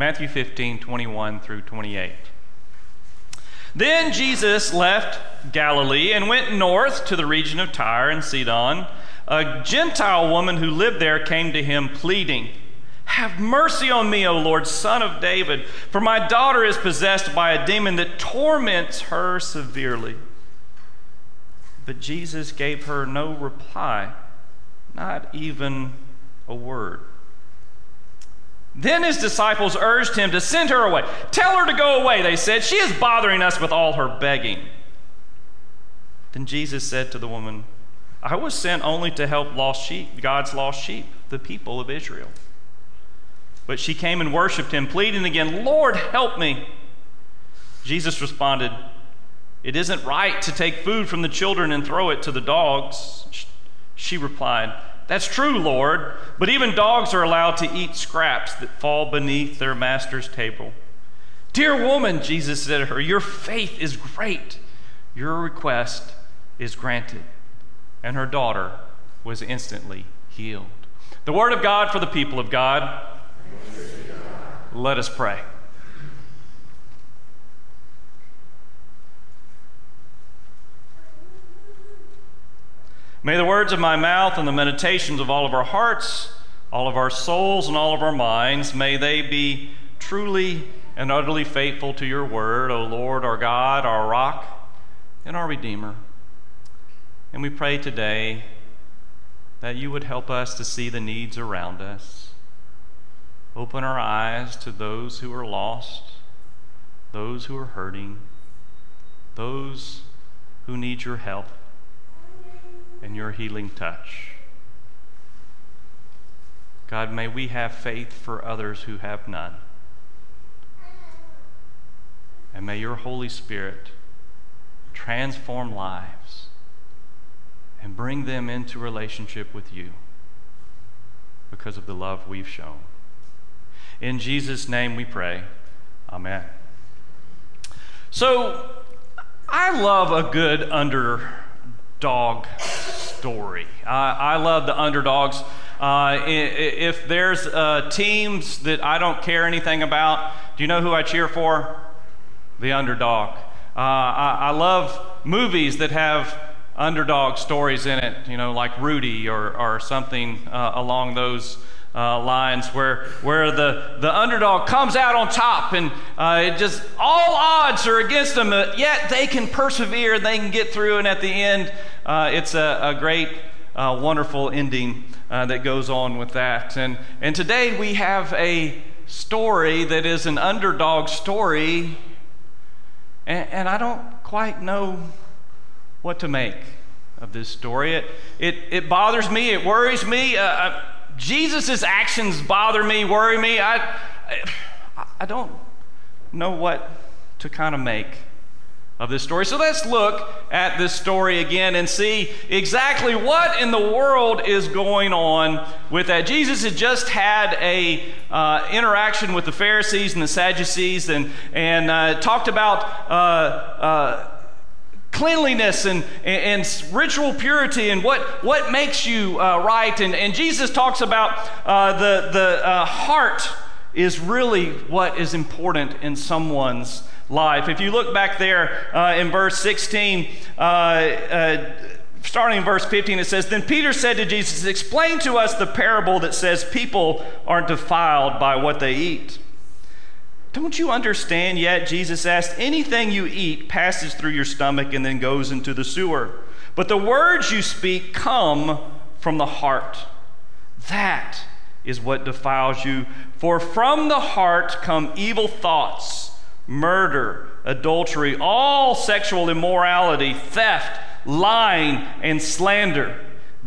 Matthew 15, 21 through 28. Then Jesus left Galilee and went north to the region of Tyre and Sidon. A Gentile woman who lived there came to him pleading, Have mercy on me, O Lord, son of David, for my daughter is possessed by a demon that torments her severely. But Jesus gave her no reply, not even a word. Then his disciples urged him to send her away. Tell her to go away, they said. She is bothering us with all her begging. Then Jesus said to the woman, I was sent only to help lost sheep, God's lost sheep, the people of Israel. But she came and worshiped him, pleading again, Lord, help me. Jesus responded, It isn't right to take food from the children and throw it to the dogs. She replied, that's true, Lord, but even dogs are allowed to eat scraps that fall beneath their master's table. Dear woman, Jesus said to her, your faith is great. Your request is granted. And her daughter was instantly healed. The word of God for the people of God. Let us pray. May the words of my mouth and the meditations of all of our hearts, all of our souls, and all of our minds, may they be truly and utterly faithful to your word, O Lord, our God, our rock, and our Redeemer. And we pray today that you would help us to see the needs around us. Open our eyes to those who are lost, those who are hurting, those who need your help and your healing touch. God, may we have faith for others who have none. And may your Holy Spirit transform lives and bring them into relationship with you because of the love we've shown. In Jesus' name we pray. Amen. So, I love a good underdog story. I, I love the underdogs. Uh, if there's uh, teams that I don't care anything about, do you know who I cheer for? The underdog. Uh, I, I, love movies that have underdog stories in it, you know, like Rudy or, or something uh, along those uh, lines where, where the, the underdog comes out on top and uh, it just all odds are against them, yet they can persevere, they can get through, and at the end, uh, it's a, a great, uh, wonderful ending uh, that goes on with that. And, and today we have a story that is an underdog story, and, and I don't quite know what to make of this story. It, it, it bothers me, it worries me. Uh, Jesus' actions bother me, worry me. I, I, I don't know what to kind of make of this story. So let's look at this story again and see exactly what in the world is going on with that. Jesus had just had a uh, interaction with the Pharisees and the Sadducees and, and uh, talked about uh, uh cleanliness and, and, and, ritual purity and what, what makes you uh, right. And, and Jesus talks about uh, the, the heart is really what is important in someone's life. If you look back there uh, in verse 16, uh, uh, starting in verse 15, it says, Then Peter said to Jesus, Explain to us the parable that says people aren't defiled by what they eat. Don't you understand yet? Jesus asked. Anything you eat passes through your stomach and then goes into the sewer. But the words you speak come from the heart. That is what defiles you. For from the heart come evil thoughts, murder, adultery, all sexual immorality, theft, lying, and slander.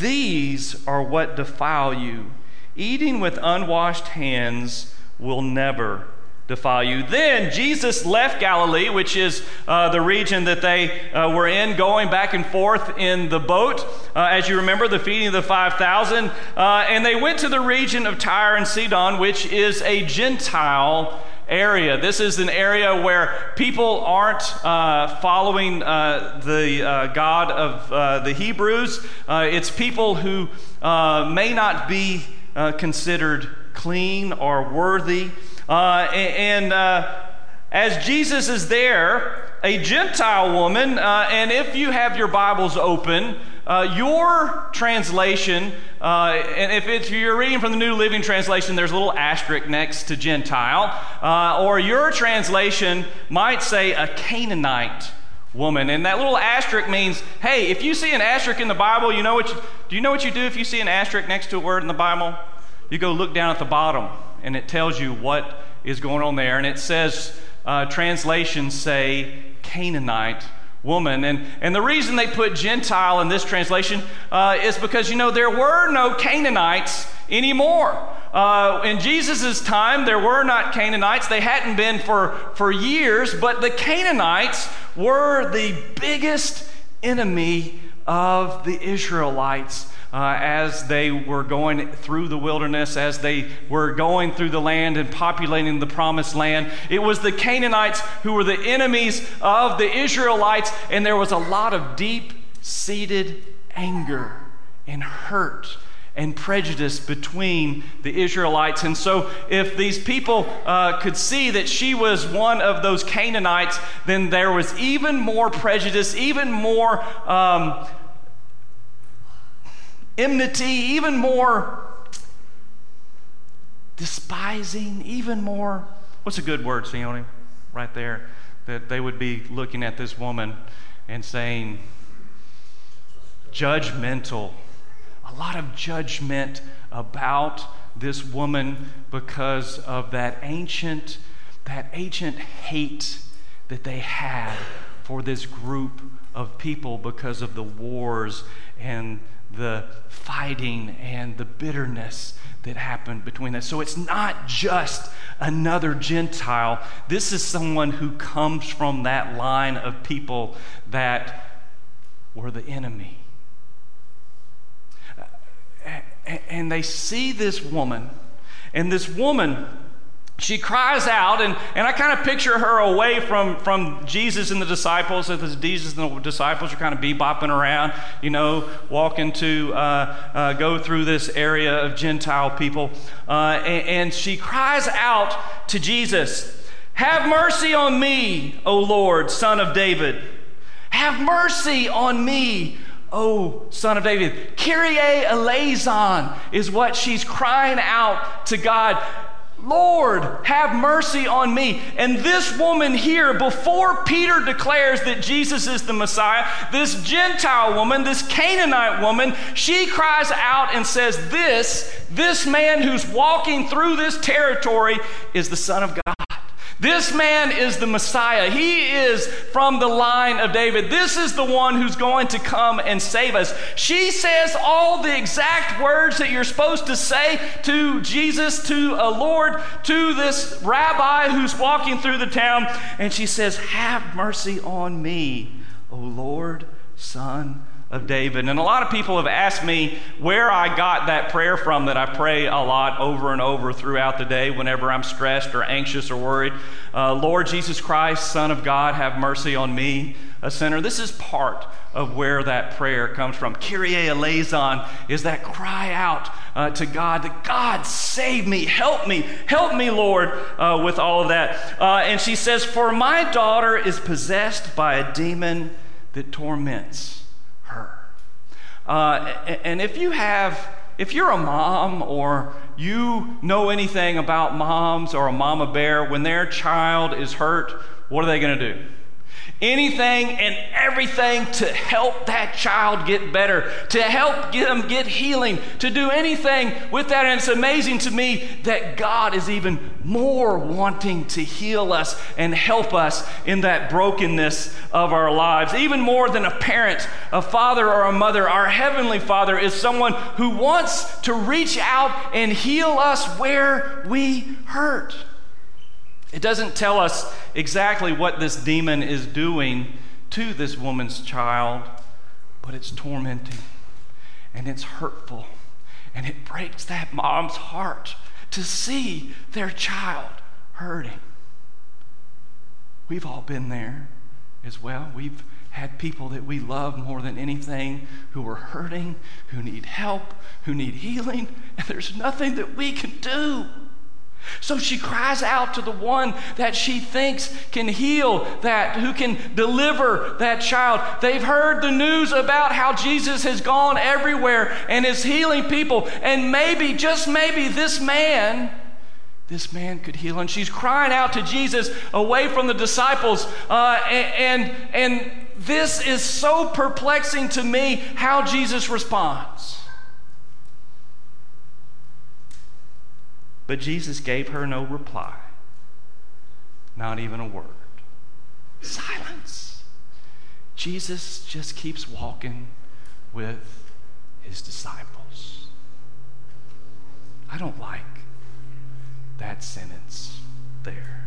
These are what defile you. Eating with unwashed hands will never defile you. Then Jesus left Galilee, which is uh, the region that they uh, were in, going back and forth in the boat. Uh, as you remember, the feeding of the 5,000. Uh, and they went to the region of Tyre and Sidon, which is a Gentile area. This is an area where people aren't uh, following uh, the uh, God of uh, the Hebrews. it's people who may not be considered clean or worthy. Uh, and uh, as Jesus is there, a Gentile woman, uh, and if you have your Bibles open, uh, your translation, uh, and if it's, you're reading from the New Living Translation, there's a little asterisk next to Gentile, uh, or your translation might say a Canaanite woman. And that little asterisk means, hey, if you see an asterisk in the Bible, you know what you, do you know what you do if you see an asterisk next to a word in the Bible? You go look down at the bottom, and it tells you what is going on there. And it says, uh, translations say Canaanite woman. And, and the reason they put Gentile in this translation uh, is because, you know, there were no Canaanites anymore. Uh, in Jesus' time, there were not Canaanites. They hadn't been for, for years, but the Canaanites were the biggest enemy of the Israelites uh, as they were going through the wilderness, as they were going through the land and populating the promised land. It was the Canaanites who were the enemies of the Israelites, and there was a lot of deep seated anger and hurt and prejudice between the Israelites. And so, if these people uh, could see that she was one of those Canaanites, then there was even more prejudice, even more um, enmity, even more despising, even more. What's a good word, Sione? Right there. That they would be looking at this woman and saying, judgmental. A lot of judgment about this woman because of that ancient, that ancient hate that they had for this group of people because of the wars and the fighting and the bitterness that happened between us. So it's not just another Gentile. This is someone who comes from that line of people that were the enemy. And they see this woman, and this woman she cries out, and, and I kind of picture her away from, from Jesus and the disciples. As Jesus and the disciples are kind of bebopping around, you know, walking to uh, uh, go through this area of Gentile people. Uh, and, and she cries out to Jesus, Have mercy on me, O Lord, son of David. Have mercy on me, O son of David. Kyrie eleison is what she's crying out to God. Lord, have mercy on me. And this woman here, before Peter declares that Jesus is the Messiah, this Gentile woman, this Canaanite woman, she cries out and says, This, this man who's walking through this territory is the Son of God. This man is the Messiah. He is from the line of David. This is the one who's going to come and save us. She says all the exact words that you're supposed to say to Jesus, to a Lord, to this rabbi who's walking through the town. And she says, Have mercy on me, O Lord, Son of David. And a lot of people have asked me where I got that prayer from that I pray a lot over and over throughout the day whenever I'm stressed or anxious or worried. Uh, Lord Jesus Christ, Son of God, have mercy on me, a sinner. This is part of where that prayer comes from. Kyrie eleison is that cry out uh, to God that God save me, help me, help me, Lord, uh, with all of that. Uh, and she says, For my daughter is possessed by a demon that torments uh, and if you have, if you're a mom or you know anything about moms or a mama bear, when their child is hurt, what are they going to do? Anything and everything to help that child get better, to help them get healing, to do anything with that. And it's amazing to me that God is even more wanting to heal us and help us in that brokenness of our lives. Even more than a parent, a father, or a mother, our Heavenly Father is someone who wants to reach out and heal us where we hurt. It doesn't tell us exactly what this demon is doing to this woman's child, but it's tormenting and it's hurtful and it breaks that mom's heart to see their child hurting. We've all been there as well. We've had people that we love more than anything who are hurting, who need help, who need healing, and there's nothing that we can do. So she cries out to the one that she thinks can heal that, who can deliver that child. They've heard the news about how Jesus has gone everywhere and is healing people. And maybe, just maybe, this man, this man could heal. And she's crying out to Jesus away from the disciples. Uh, and, and, and this is so perplexing to me how Jesus responds. But Jesus gave her no reply, not even a word. Silence. Jesus just keeps walking with his disciples. I don't like that sentence there.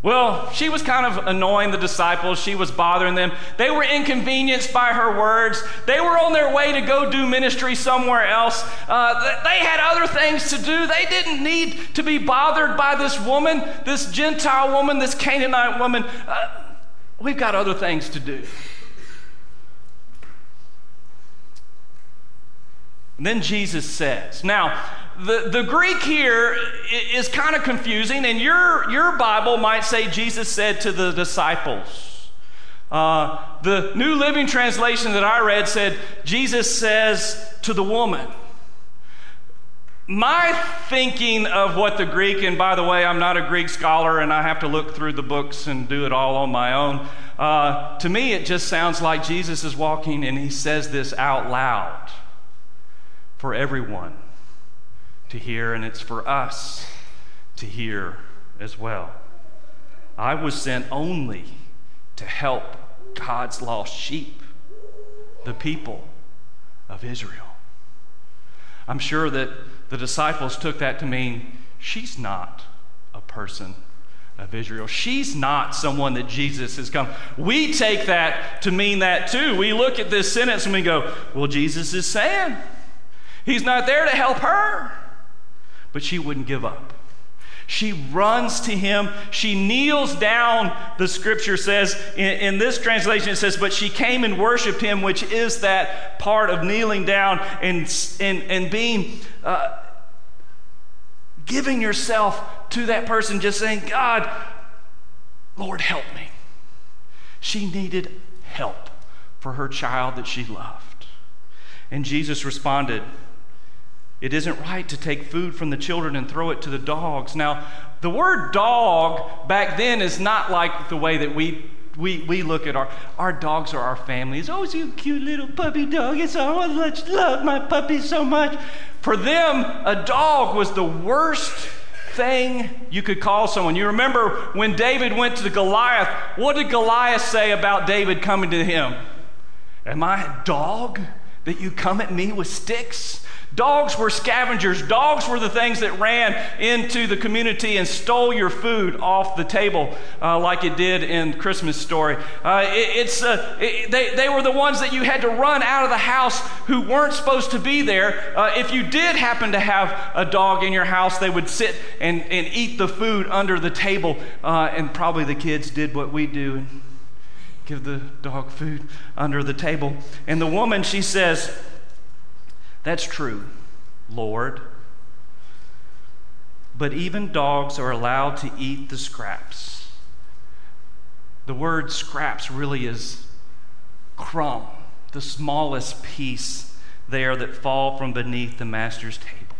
Well, she was kind of annoying the disciples. She was bothering them. They were inconvenienced by her words. They were on their way to go do ministry somewhere else. Uh, they had other things to do. They didn't need to be bothered by this woman, this Gentile woman, this Canaanite woman. Uh, we've got other things to do. And then Jesus says, Now, the, the Greek here is kind of confusing, and your, your Bible might say Jesus said to the disciples. Uh, the New Living Translation that I read said Jesus says to the woman. My thinking of what the Greek, and by the way, I'm not a Greek scholar and I have to look through the books and do it all on my own. Uh, to me, it just sounds like Jesus is walking and he says this out loud for everyone to hear, and it's for us to hear as well. I was sent only to help God's lost sheep, the people of Israel. I'm sure that the disciples took that to mean she's not a person of Israel. She's not someone that Jesus has come. We take that to mean that too. We look at this sentence and we go, well, Jesus is saying he's not there to help her. But she wouldn't give up. She runs to him. She kneels down, the scripture says. In, in, this translation, it says, But she came and worshiped him, which is that part of kneeling down and, and, and being, uh, giving yourself to that person, just saying, God, Lord, help me. She needed help for her child that she loved. And Jesus responded, it isn't right to take food from the children and throw it to the dogs. Now, the word dog back then is not like the way that we we, we look at our our dogs are our families. Oh, you cute little puppy dog. It's all I love my puppy so much. For them, a dog was the worst thing you could call someone. You remember when David went to Goliath, what did Goliath say about David coming to him? Am I a dog that you come at me with sticks? Dogs were scavengers. Dogs were the things that ran into the community and stole your food off the table, uh, like it did in Christmas Story. Uh, it, it's, uh, it, they, they were the ones that you had to run out of the house who weren't supposed to be there. Uh, if you did happen to have a dog in your house, they would sit and, and eat the food under the table. Uh, and probably the kids did what we do and give the dog food under the table. And the woman, she says, that's true, Lord. But even dogs are allowed to eat the scraps. The word scraps really is crumb, the smallest piece there that fall from beneath the master's table.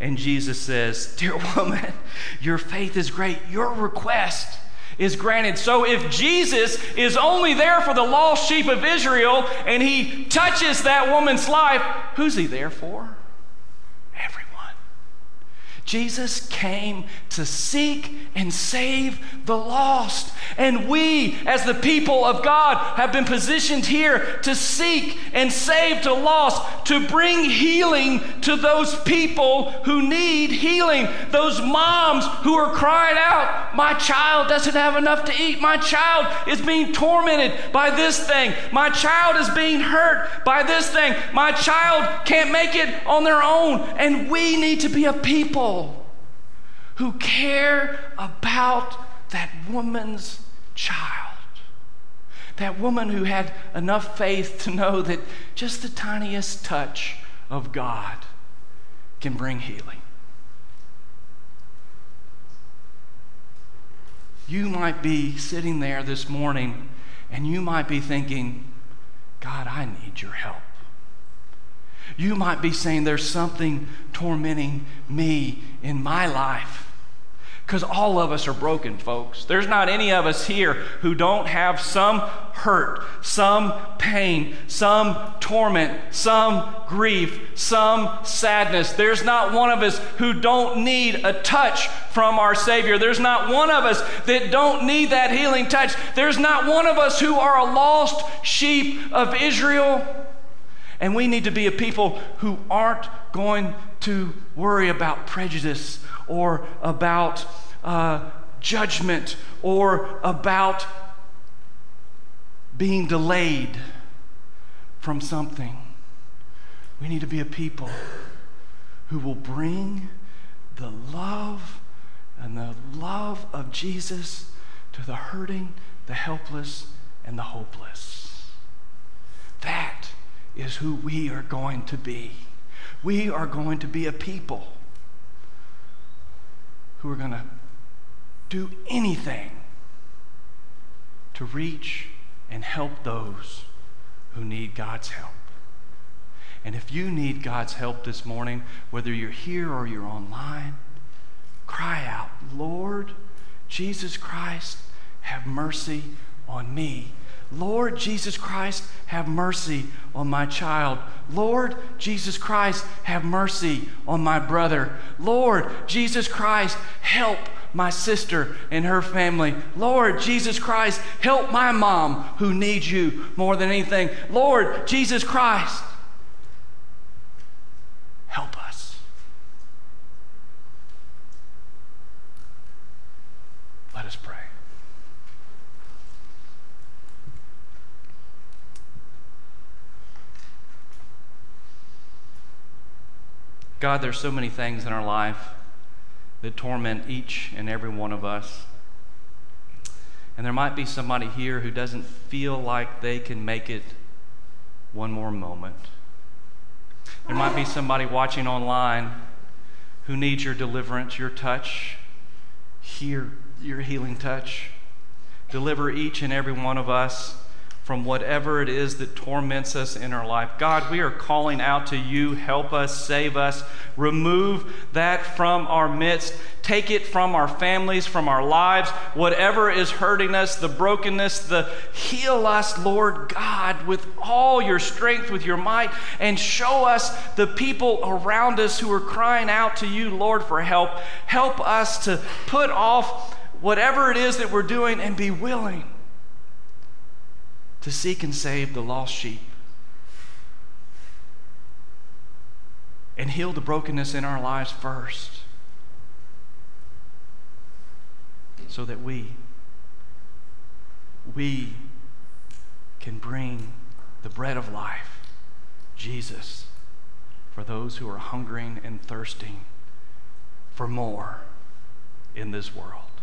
And Jesus says, Dear woman, your faith is great. Your request is granted. So if Jesus is only there for the lost sheep of Israel and he touches that woman's life, who's he there for? Jesus came to seek and save the lost. And we, as the people of God, have been positioned here to seek and save the lost, to bring healing to those people who need healing, those moms who are crying out, My child doesn't have enough to eat. My child is being tormented by this thing. My child is being hurt by this thing. My child can't make it on their own. And we need to be a people who care about that woman's child. That woman who had enough faith to know that just the tiniest touch of God can bring healing. You might be sitting there this morning and you might be thinking, God, I need your help. You might be saying, There's something tormenting me in my life. Because all of us are broken, folks. There's not any of us here who don't have some hurt, some pain, some torment, some grief, some sadness. There's not one of us who don't need a touch from our Savior. There's not one of us that don't need that healing touch. There's not one of us who are a lost sheep of Israel. And we need to be a people who aren't going to worry about prejudice or about uh, judgment or about being delayed from something. We need to be a people who will bring the love and the love of Jesus to the hurting, the helpless, and the hopeless. That is who we are going to be. We are going to be a people who are going to do anything to reach and help those who need God's help. And if you need God's help this morning, whether you're here or you're online, cry out, Lord Jesus Christ, have mercy on me. Lord Jesus Christ, have mercy on my child. Lord Jesus Christ, have mercy on my brother. Lord Jesus Christ, help my sister and her family. Lord Jesus Christ, help my mom who needs you more than anything. Lord Jesus Christ, help us. Let us pray. God, there's so many things in our life that torment each and every one of us. And there might be somebody here who doesn't feel like they can make it one more moment. There might be somebody watching online who needs your deliverance, your touch, hear your healing touch. Deliver each and every one of us from whatever it is that torments us in our life. God, we are calling out to you. Help us, save us, remove that from our midst. Take it from our families, from our lives, whatever is hurting us, the brokenness, the heal us, Lord God, with all your strength, with your might, and show us the people around us who are crying out to you, Lord, for help. Help us to put off whatever it is that we're doing and be willing to seek and save the lost sheep and heal the brokenness in our lives first so that we we can bring the bread of life Jesus for those who are hungering and thirsting for more in this world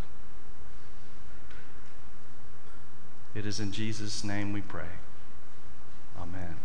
It is in Jesus' name we pray. Amen.